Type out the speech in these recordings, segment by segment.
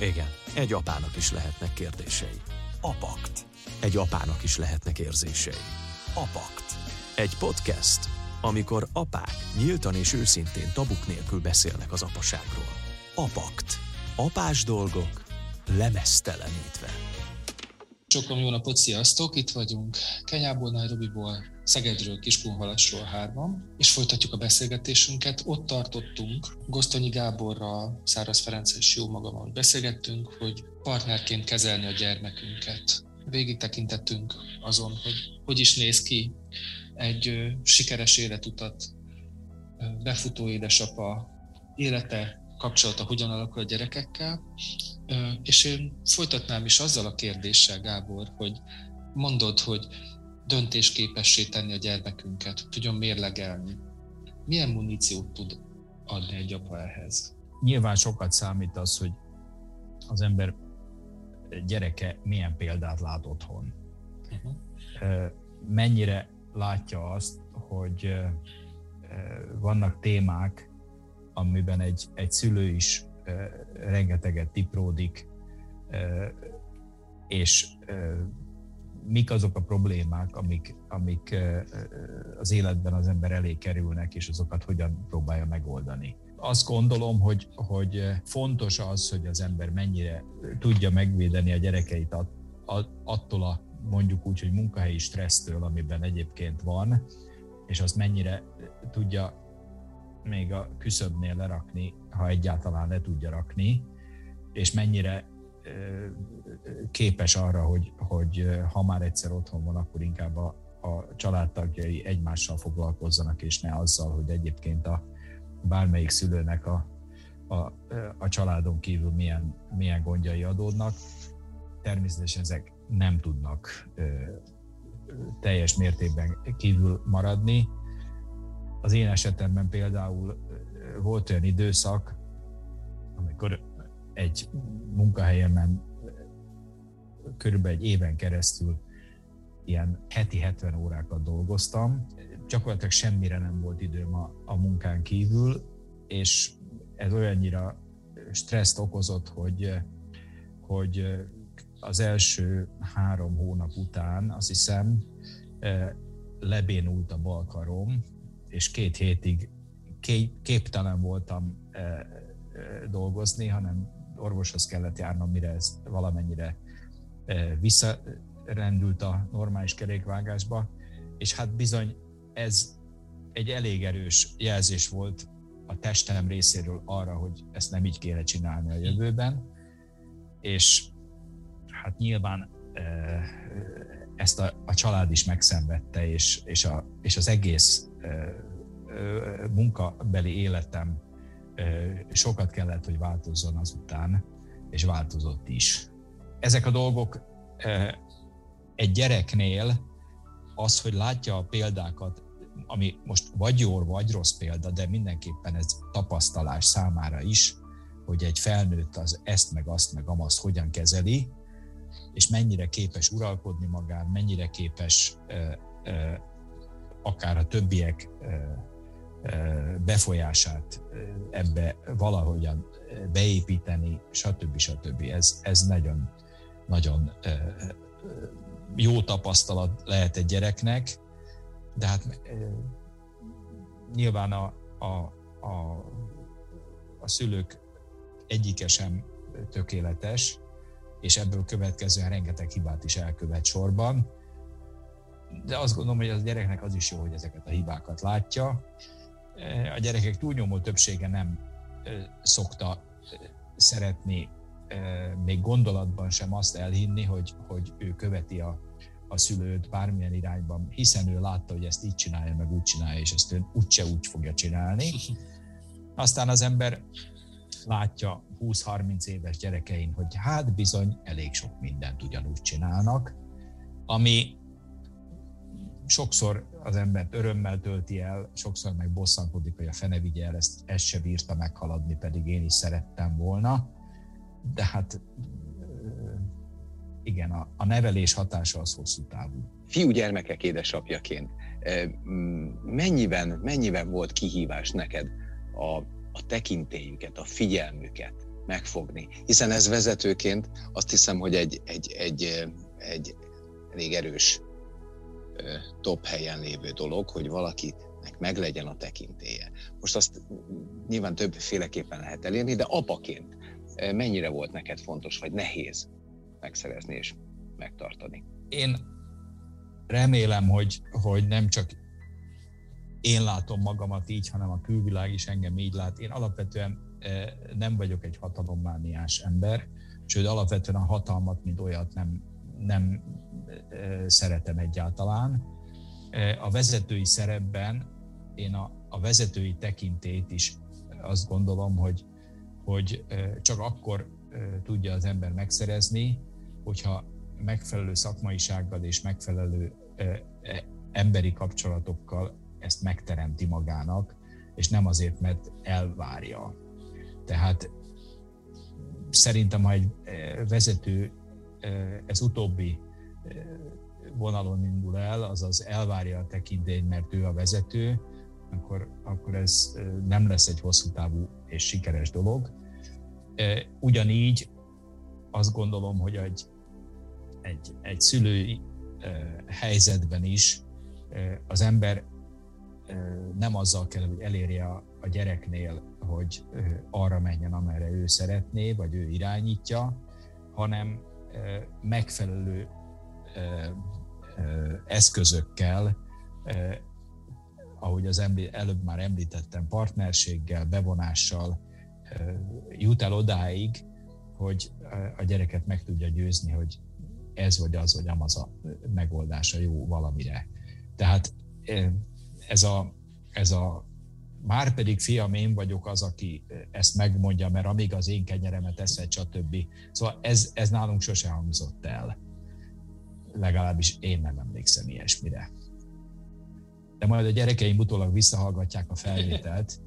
Igen, egy apának is lehetnek kérdései. Apakt. Egy apának is lehetnek érzései. Apakt. Egy podcast, amikor apák nyíltan és őszintén tabuk nélkül beszélnek az apaságról. Apakt. Apás dolgok lemesztelenítve. Sokan jó napot, sziasztok! Itt vagyunk Kenyából, Nairobiból, Szegedről, Kiskunhalasról hárman, és folytatjuk a beszélgetésünket. Ott tartottunk Gosztonyi Gáborral, Száraz Ferenc és jó magam, hogy beszélgettünk, hogy partnerként kezelni a gyermekünket. Végig tekintettünk azon, hogy hogy is néz ki egy sikeres életutat befutó édesapa élete, kapcsolata hogyan alakul a gyerekekkel, és én folytatnám is azzal a kérdéssel, Gábor, hogy mondod, hogy döntésképessé tenni a gyermekünket, tudjon mérlegelni. Milyen muníciót tud adni egy apa ehhez? Nyilván sokat számít az, hogy az ember gyereke milyen példát lát otthon. Uh-huh. Mennyire látja azt, hogy vannak témák, amiben egy, egy szülő is rengeteget tipródik, és mik azok a problémák, amik, amik az életben az ember elé kerülnek, és azokat hogyan próbálja megoldani. Azt gondolom, hogy, hogy fontos az, hogy az ember mennyire tudja megvédeni a gyerekeit att, attól a mondjuk úgy, hogy munkahelyi stressztől, amiben egyébként van, és azt mennyire tudja még a küszöbnél lerakni, ha egyáltalán le tudja rakni, és mennyire képes arra, hogy, hogy ha már egyszer otthon van, akkor inkább a, a családtagjai egymással foglalkozzanak, és ne azzal, hogy egyébként a bármelyik szülőnek a, a, a családon kívül milyen, milyen gondjai adódnak. Természetesen ezek nem tudnak teljes mértékben kívül maradni. Az én esetemben például volt olyan időszak, amikor egy munkahelyemen körülbelül egy éven keresztül ilyen heti 70 órákat dolgoztam. Gyakorlatilag semmire nem volt időm a, a munkán kívül, és ez olyannyira stresszt okozott, hogy, hogy az első három hónap után azt hiszem lebénult a balkarom, és két hétig képtelen voltam dolgozni, hanem orvoshoz kellett járnom, mire ez valamennyire visszarendült a normális kerékvágásba, és hát bizony ez egy elég erős jelzés volt a testem részéről arra, hogy ezt nem így kéne csinálni a jövőben, és hát nyilván ezt a, a család is megszenvedte, és, és, a, és az egész munkabeli életem sokat kellett, hogy változzon azután, és változott is. Ezek a dolgok egy gyereknél az, hogy látja a példákat, ami most vagy jó, vagy rossz példa, de mindenképpen ez tapasztalás számára is, hogy egy felnőtt az ezt, meg azt, meg amazt hogyan kezeli, és mennyire képes uralkodni magán, mennyire képes akár a többiek befolyását ebbe valahogyan beépíteni, stb. stb. Ez, ez nagyon, nagyon jó tapasztalat lehet egy gyereknek, de hát nyilván a, a, a, a szülők egyike sem tökéletes, és ebből következően rengeteg hibát is elkövet sorban. De azt gondolom, hogy az gyereknek az is jó, hogy ezeket a hibákat látja. A gyerekek túlnyomó többsége nem szokta szeretni még gondolatban sem azt elhinni, hogy, hogy ő követi a, a szülőt bármilyen irányban, hiszen ő látta, hogy ezt így csinálja, meg úgy csinálja, és ezt ő úgyse úgy fogja csinálni. Aztán az ember látja 20-30 éves gyerekein, hogy hát bizony elég sok mindent ugyanúgy csinálnak, ami sokszor az embert örömmel tölti el, sokszor meg bosszankodik, hogy a fene vigye el, ezt, ezt se bírta meghaladni, pedig én is szerettem volna. De hát igen, a, a nevelés hatása az hosszú távú. Fiú gyermekek édesapjaként mennyiben, mennyiben volt kihívás neked a, a tekintélyüket, a figyelmüket megfogni. Hiszen ez vezetőként azt hiszem, hogy egy, egy, egy, egy elég erős top helyen lévő dolog, hogy valakinek meglegyen a tekintélye. Most azt nyilván többféleképpen lehet elérni, de apaként mennyire volt neked fontos, vagy nehéz megszerezni és megtartani? Én remélem, hogy, hogy nem csak én látom magamat így, hanem a külvilág is engem így lát. Én alapvetően nem vagyok egy hatalommániás ember, sőt alapvetően a hatalmat, mint olyat nem, nem szeretem egyáltalán. A vezetői szerepben én a, a vezetői tekintét is azt gondolom, hogy, hogy csak akkor tudja az ember megszerezni, hogyha megfelelő szakmaisággal és megfelelő emberi kapcsolatokkal ezt megteremti magának, és nem azért, mert elvárja. Tehát szerintem, ha egy vezető ez utóbbi vonalon indul el, azaz elvárja a tekintélyt, mert ő a vezető, akkor, akkor ez nem lesz egy hosszú távú és sikeres dolog. Ugyanígy azt gondolom, hogy egy, egy, egy szülői helyzetben is az ember nem azzal kell, hogy elérje a, gyereknél, hogy arra menjen, amerre ő szeretné, vagy ő irányítja, hanem megfelelő eszközökkel, ahogy az előbb már említettem, partnerséggel, bevonással jut el odáig, hogy a gyereket meg tudja győzni, hogy ez vagy az, vagy amaz a megoldása jó valamire. Tehát ez a, ez a már pedig fiam, én vagyok az, aki ezt megmondja, mert amíg az én kenyeremet eszed, stb. Szóval ez, ez nálunk sose hangzott el. Legalábbis én nem emlékszem ilyesmire. De majd a gyerekeim utólag visszahallgatják a felvételt,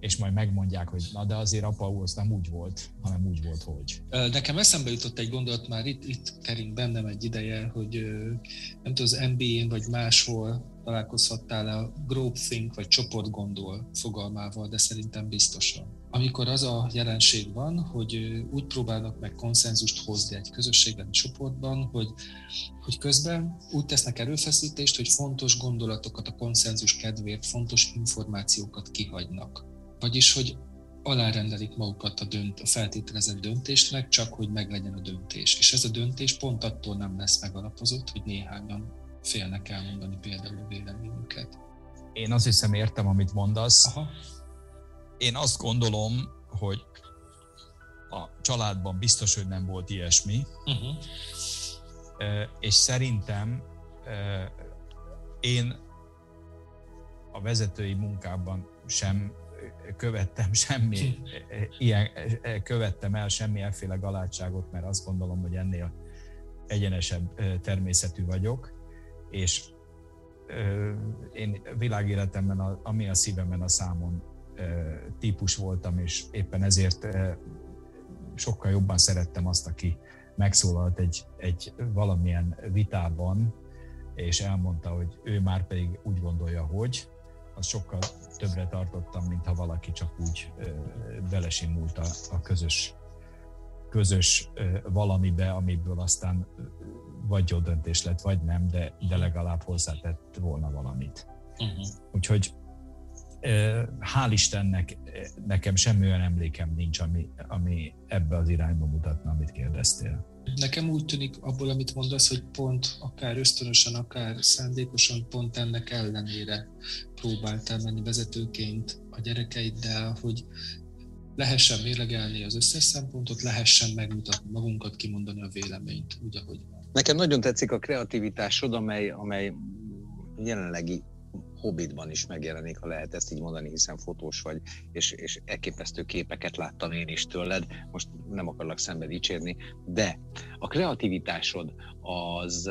és majd megmondják, hogy na de azért apa az nem úgy volt, hanem úgy volt, hogy. Nekem eszembe jutott egy gondolat már itt, itt kering bennem egy ideje, hogy nem tudom, az NBA-n vagy máshol találkozhattál a groupthink vagy csoportgondol fogalmával, de szerintem biztosan. Amikor az a jelenség van, hogy úgy próbálnak meg konszenzust hozni egy közösségben, csoportban, hogy, hogy közben úgy tesznek erőfeszítést, hogy fontos gondolatokat a konszenzus kedvéért, fontos információkat kihagynak vagyis, hogy alárendelik magukat a, dönt, a feltételezett döntésnek, csak hogy meglegyen a döntés. És ez a döntés pont attól nem lesz megalapozott, hogy néhányan félnek elmondani például a véleményüket. Én azt hiszem értem, amit mondasz. Aha. Én azt gondolom, hogy a családban biztos, hogy nem volt ilyesmi, uh-huh. és szerintem én a vezetői munkában sem követtem semmi, ilyen, követtem el semmilyenféle galátságot, mert azt gondolom, hogy ennél egyenesebb természetű vagyok, és én világéletemben, ami a szívemen a számon típus voltam, és éppen ezért sokkal jobban szerettem azt, aki megszólalt egy, egy valamilyen vitában, és elmondta, hogy ő már pedig úgy gondolja, hogy, az sokkal többre tartottam, mint ha valaki csak úgy belesimult a, a közös, közös valamibe, amiből aztán vagy jó döntés lett, vagy nem, de, de legalább hozzátett volna valamit. Uh-huh. Úgyhogy hál' Istennek nekem semmi olyan emlékem nincs, ami, ami ebbe az irányba mutatna, amit kérdeztél. Nekem úgy tűnik abból, amit mondasz, hogy pont akár ösztönösen, akár szándékosan pont ennek ellenére próbáltál menni vezetőként a gyerekeiddel, hogy lehessen mérlegelni az összes szempontot, lehessen megmutatni magunkat, kimondani a véleményt, úgy, ahogy van. Nekem nagyon tetszik a kreativitásod, amely, amely jelenlegi hobbitban is megjelenik, ha lehet ezt így mondani, hiszen fotós vagy, és, és elképesztő képeket láttam én is tőled, most nem akarlak szembe dicsérni, de a kreativitásod az,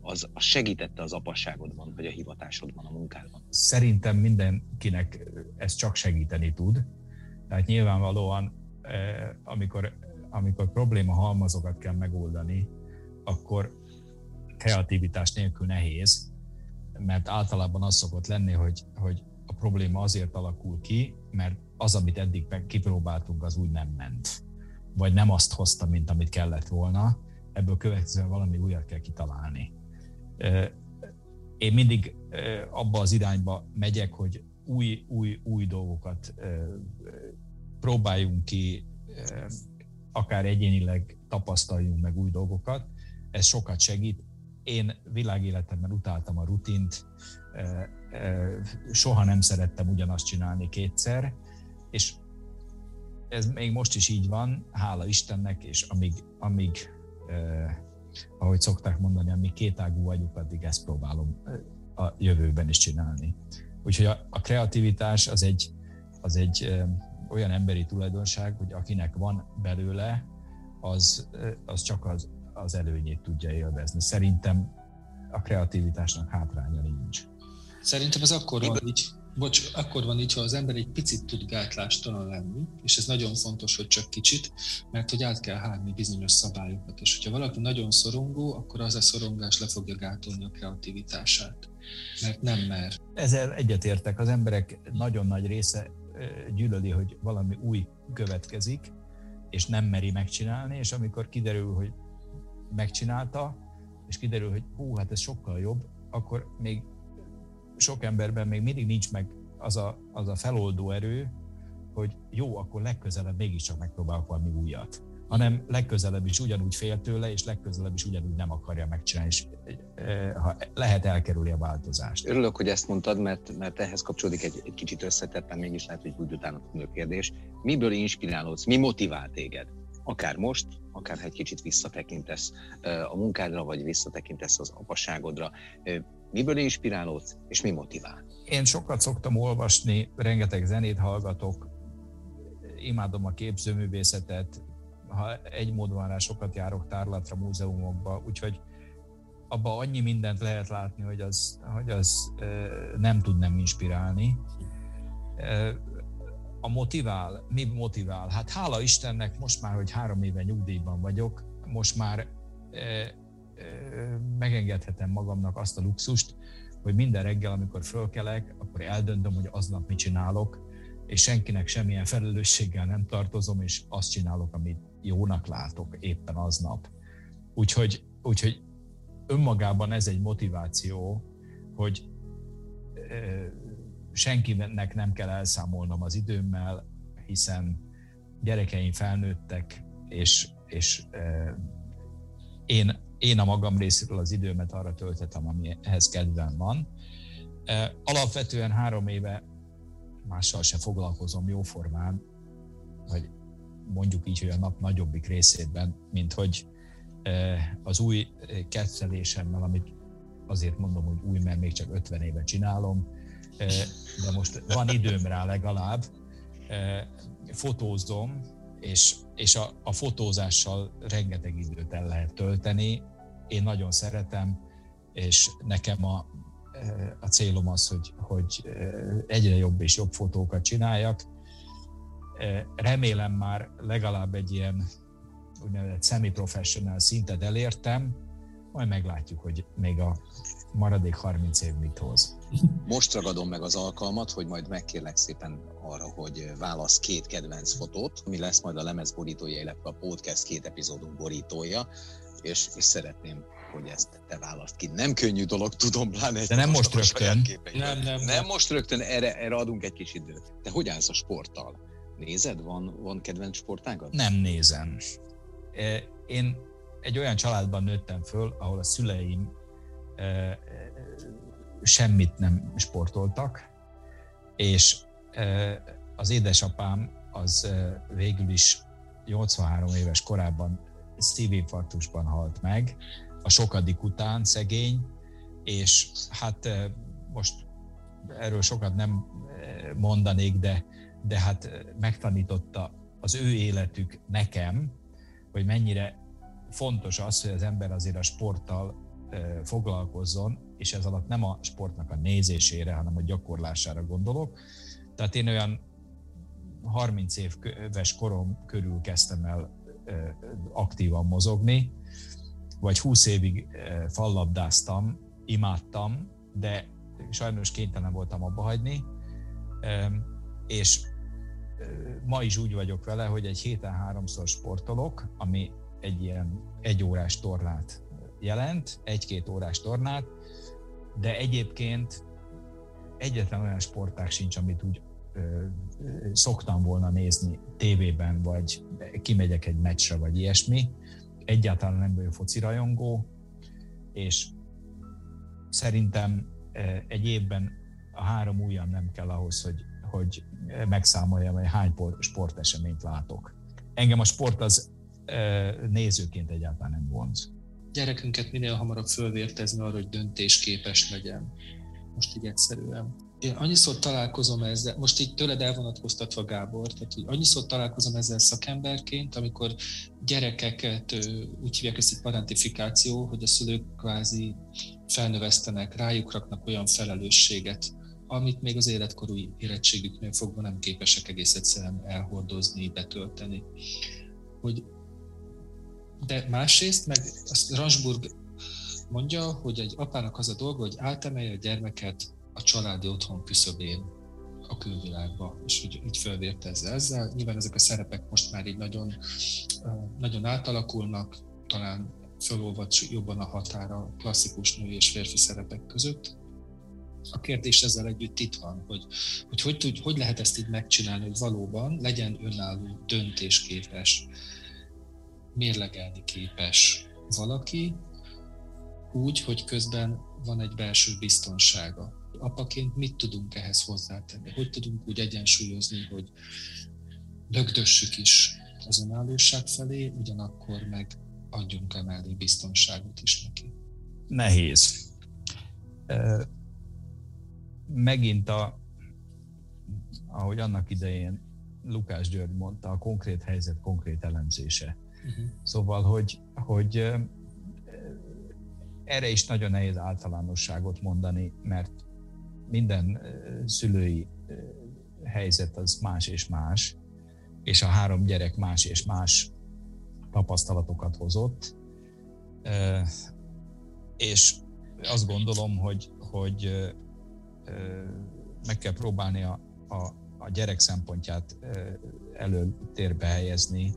az, az segítette az apasságodban, vagy a hivatásodban, a munkádban? Szerintem mindenkinek ez csak segíteni tud. Tehát nyilvánvalóan, eh, amikor, amikor probléma halmazokat kell megoldani, akkor kreativitás nélkül nehéz, mert általában az szokott lenni, hogy, hogy a probléma azért alakul ki, mert az, amit eddig kipróbáltunk, az úgy nem ment. vagy nem azt hozta, mint amit kellett volna, ebből következően valami újat kell kitalálni. Én mindig abba az irányba megyek, hogy új, új, új dolgokat próbáljunk ki, akár egyénileg tapasztaljunk meg új dolgokat. Ez sokat segít. Én világéletemben utáltam a rutint, soha nem szerettem ugyanazt csinálni kétszer, és ez még most is így van, hála Istennek, és amíg, amíg eh, ahogy szokták mondani, amíg kétágú vagyok, addig ezt próbálom a jövőben is csinálni. Úgyhogy a, a kreativitás az egy, az egy eh, olyan emberi tulajdonság, hogy akinek van belőle, az, eh, az csak az, az előnyét tudja élvezni. Szerintem a kreativitásnak hátránya nincs. Szerintem ez akkor van így, bocs, akkor van így, ha az ember egy picit tud gátlástalan lenni, és ez nagyon fontos, hogy csak kicsit, mert hogy át kell hárni bizonyos szabályokat, és hogyha valaki nagyon szorongó, akkor az a szorongás le fogja gátolni a kreativitását, mert nem mer. Ezzel egyetértek, az emberek nagyon nagy része gyűlöli, hogy valami új következik, és nem meri megcsinálni, és amikor kiderül, hogy megcsinálta, és kiderül, hogy hú, hát ez sokkal jobb, akkor még sok emberben még mindig nincs meg az a, az a feloldó erő, hogy jó, akkor legközelebb mégiscsak megpróbálok valami újat hanem legközelebb is ugyanúgy fél tőle, és legközelebb is ugyanúgy nem akarja megcsinálni, és e, ha lehet elkerülni a változást. Örülök, hogy ezt mondtad, mert, mert ehhez kapcsolódik egy, egy kicsit összetettem, mégis lehet, hogy úgy utána tudni kérdés. Miből inspirálódsz, mi motivál téged? Akár most, akár egy kicsit visszatekintesz a munkádra, vagy visszatekintesz az apaságodra. Miből inspirálódsz, és mi motivál? Én sokat szoktam olvasni, rengeteg zenét hallgatok, imádom a képzőművészetet, ha egy mód van rá, sokat járok tárlatra, múzeumokba, úgyhogy abba annyi mindent lehet látni, hogy az, hogy az nem tud nem inspirálni. A motivál, mi motivál? Hát hála Istennek most már, hogy három éve nyugdíjban vagyok, most már megengedhetem magamnak azt a luxust, hogy minden reggel, amikor fölkelek, akkor eldöntöm, hogy aznap mit csinálok, és senkinek semmilyen felelősséggel nem tartozom, és azt csinálok, amit jónak látok éppen aznap. Úgyhogy, úgyhogy önmagában ez egy motiváció, hogy senkinek nem kell elszámolnom az időmmel, hiszen gyerekeim felnőttek, és, és én én a magam részéről az időmet arra töltetem, ami ehhez kedvem van. Alapvetően három éve mással se foglalkozom jóformán, vagy mondjuk így, hogy a nap nagyobbik részében, mint hogy az új kettelésemmel, amit azért mondom, hogy új, mert még csak 50 éve csinálom, de most van időm rá legalább, fotózom, és, és a, a fotózással rengeteg időt el lehet tölteni. Én nagyon szeretem, és nekem a, a célom az, hogy, hogy egyre jobb és jobb fotókat csináljak. Remélem már legalább egy ilyen úgynevezett semi-professional szintet elértem, majd meglátjuk, hogy még a maradék 30 év mit hoz. Most ragadom meg az alkalmat, hogy majd megkérlek szépen arra, hogy válasz két kedvenc fotót, ami lesz majd a lemez borítója, illetve a podcast két epizódunk borítója, és, és szeretném, hogy ezt te választ ki. Nem könnyű dolog, tudom, pláne De nem most rögtön. Nem, nem, nem most rögtön, erre, erre adunk egy kis időt. Te hogy állsz a sporttal? Nézed? Van, van kedvenc sportágad? Nem nézem. Én egy olyan családban nőttem föl, ahol a szüleim semmit nem sportoltak, és az édesapám az végül is 83 éves korában szívinfarktusban halt meg, a sokadik után szegény, és hát most erről sokat nem mondanék, de, de hát megtanította az ő életük nekem, hogy mennyire fontos az, hogy az ember azért a sporttal foglalkozzon, és ez alatt nem a sportnak a nézésére, hanem a gyakorlására gondolok. Tehát én olyan 30 éves korom körül kezdtem el aktívan mozogni, vagy 20 évig fallabdáztam, imádtam, de sajnos kénytelen voltam abba hagyni, és ma is úgy vagyok vele, hogy egy héten háromszor sportolok, ami egy ilyen egy órás tornát jelent, egy-két órás tornát, de egyébként egyetlen olyan sportág sincs, amit úgy ö, szoktam volna nézni tévében, vagy kimegyek egy meccsre, vagy ilyesmi. Egyáltalán nem vagyok foci rajongó, és szerintem egy évben a három ujjam nem kell ahhoz, hogy, hogy megszámoljam, hogy hány sporteseményt látok. Engem a sport az nézőként egyáltalán nem vonz. Gyerekünket minél hamarabb fölvértezni arra, hogy döntésképes legyen. Most így egyszerűen. Én annyiszor találkozom ezzel, most így tőled elvonatkoztatva Gábor, tehát hogy annyiszor találkozom ezzel szakemberként, amikor gyerekeket, úgy hívják ezt egy parentifikáció, hogy a szülők kvázi felnövesztenek, rájuk raknak olyan felelősséget, amit még az életkorú érettségüknél fogva nem képesek egész egyszerűen elhordozni, betölteni. Hogy de másrészt meg azt Ransburg mondja, hogy egy apának az a dolga, hogy átemelje a gyermeket a családi otthon küszöbén a külvilágba, és hogy így fölvértezze ezzel. Nyilván ezek a szerepek most már így nagyon, nagyon átalakulnak, talán fölolvad jobban a határa klasszikus női és férfi szerepek között. A kérdés ezzel együtt itt van, hogy hogy, hogy, tud, hogy lehet ezt így megcsinálni, hogy valóban legyen önálló, döntésképes, mérlegelni képes valaki, úgy, hogy közben van egy belső biztonsága. Apaként mit tudunk ehhez hozzátenni? Hogy tudunk úgy egyensúlyozni, hogy lögdössük is az önállóság felé, ugyanakkor meg adjunk emellé biztonságot is neki? Nehéz. Megint a, ahogy annak idején Lukás György mondta, a konkrét helyzet konkrét elemzése Uh-huh. Szóval, hogy, hogy erre is nagyon nehéz általánosságot mondani, mert minden szülői helyzet az más és más, és a három gyerek más és más tapasztalatokat hozott. És azt gondolom, hogy, hogy meg kell próbálni a, a, a gyerek szempontját előtérbe helyezni,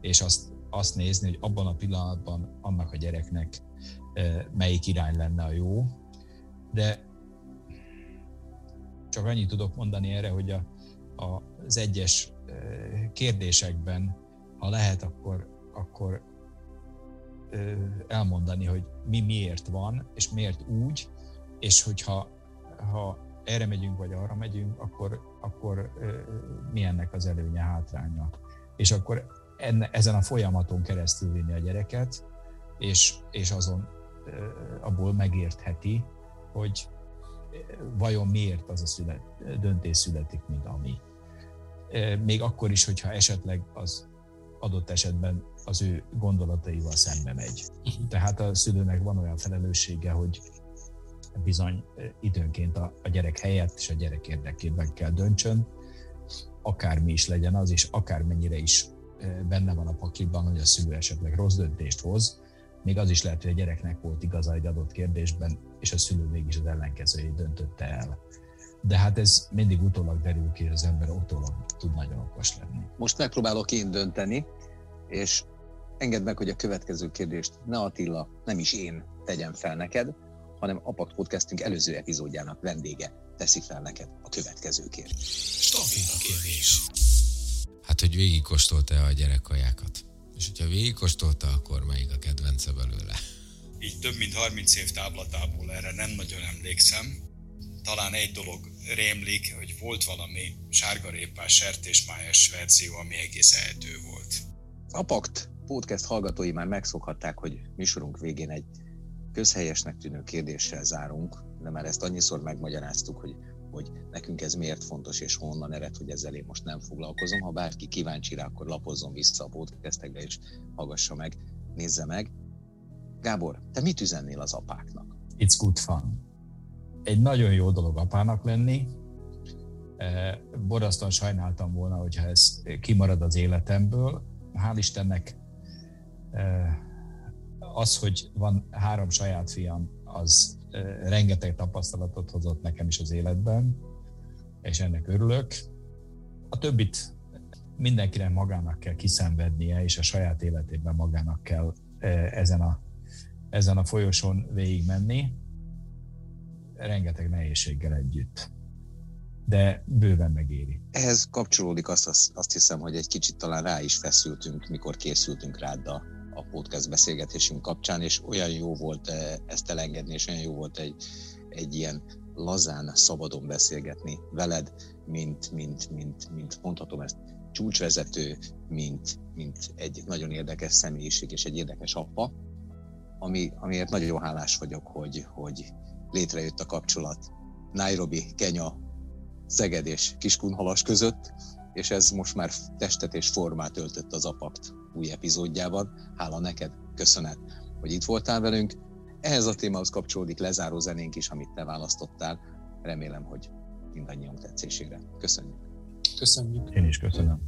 és azt azt nézni, hogy abban a pillanatban annak a gyereknek melyik irány lenne a jó, de csak annyit tudok mondani erre, hogy a, a, az egyes kérdésekben, ha lehet, akkor, akkor elmondani, hogy mi miért van, és miért úgy, és hogyha ha erre megyünk, vagy arra megyünk, akkor, akkor mi ennek az előnye, hátránya. És akkor enne, ezen a folyamaton keresztül vinni a gyereket, és, és azon abból megértheti, hogy vajon miért az a szület, döntés születik, mint ami. Még akkor is, hogyha esetleg az adott esetben az ő gondolataival szembe megy. Tehát a szülőnek van olyan felelőssége, hogy bizony időnként a, gyerek helyett és a gyerek érdekében kell döntsön, akármi is legyen az, és akármennyire is benne van a pakliban, hogy a szülő esetleg rossz döntést hoz, még az is lehet, hogy a gyereknek volt igaza egy adott kérdésben, és a szülő mégis az ellenkezőjét döntötte el. De hát ez mindig utólag derül ki, az ember utólag tud nagyon okos lenni. Most megpróbálok én dönteni, és engedd meg, hogy a következő kérdést ne Attila, nem is én tegyem fel neked, hanem Apak Podcastünk előző epizódjának vendége teszi fel neked a következő kérdést. Staféta kérdés. Hát, hogy végigkóstolta a gyerekkajákat. És hogyha végigkóstolta, akkor melyik a kedvence belőle? Így több mint 30 év táblatából erre nem nagyon emlékszem. Talán egy dolog rémlik, hogy volt valami sárgarépás, sertésmájas verzió, ami egész ehető volt. A Pakt podcast hallgatói már megszokhatták, hogy műsorunk végén egy közhelyesnek tűnő kérdéssel zárunk, de már ezt annyiszor megmagyaráztuk, hogy hogy nekünk ez miért fontos és honnan ered, hogy ezzel én most nem foglalkozom. Ha bárki kíváncsi rá, akkor lapozzon vissza a podcastekbe és hallgassa meg, nézze meg. Gábor, te mit üzennél az apáknak? It's good fun. Egy nagyon jó dolog apának lenni. Eh, Borasztan sajnáltam volna, hogyha ez kimarad az életemből. Hál' Istennek eh, az, hogy van három saját fiam, az rengeteg tapasztalatot hozott nekem is az életben, és ennek örülök. A többit mindenkinek magának kell kiszenvednie, és a saját életében magának kell ezen a, ezen a folyosón végigmenni, rengeteg nehézséggel együtt. De bőven megéri. Ehhez kapcsolódik azt, azt hiszem, hogy egy kicsit talán rá is feszültünk, mikor készültünk rád a, a podcast beszélgetésünk kapcsán, és olyan jó volt ezt elengedni, és olyan jó volt egy, egy ilyen lazán, szabadon beszélgetni veled, mint, mint, mint, mint mondhatom ezt, csúcsvezető, mint, mint egy nagyon érdekes személyiség és egy érdekes apa, ami, amiért nagyon hálás vagyok, hogy, hogy létrejött a kapcsolat Nairobi, Kenya, Szeged és Kiskunhalas között, és ez most már testet és formát öltött az Apakt új epizódjában. Hála neked, köszönet, hogy itt voltál velünk. Ehhez a témához kapcsolódik lezáró zenénk is, amit te választottál. Remélem, hogy mindannyiunk tetszésére. Köszönjük! Köszönjük! Én is köszönöm.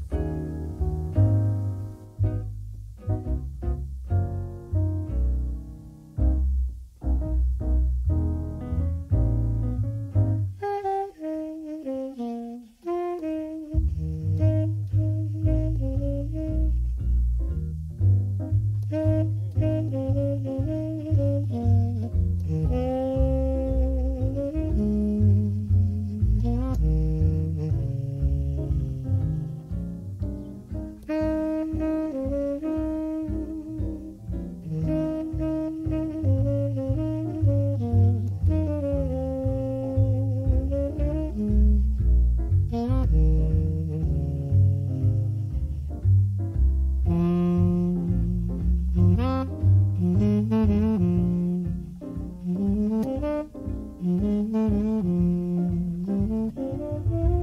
Mm-hmm.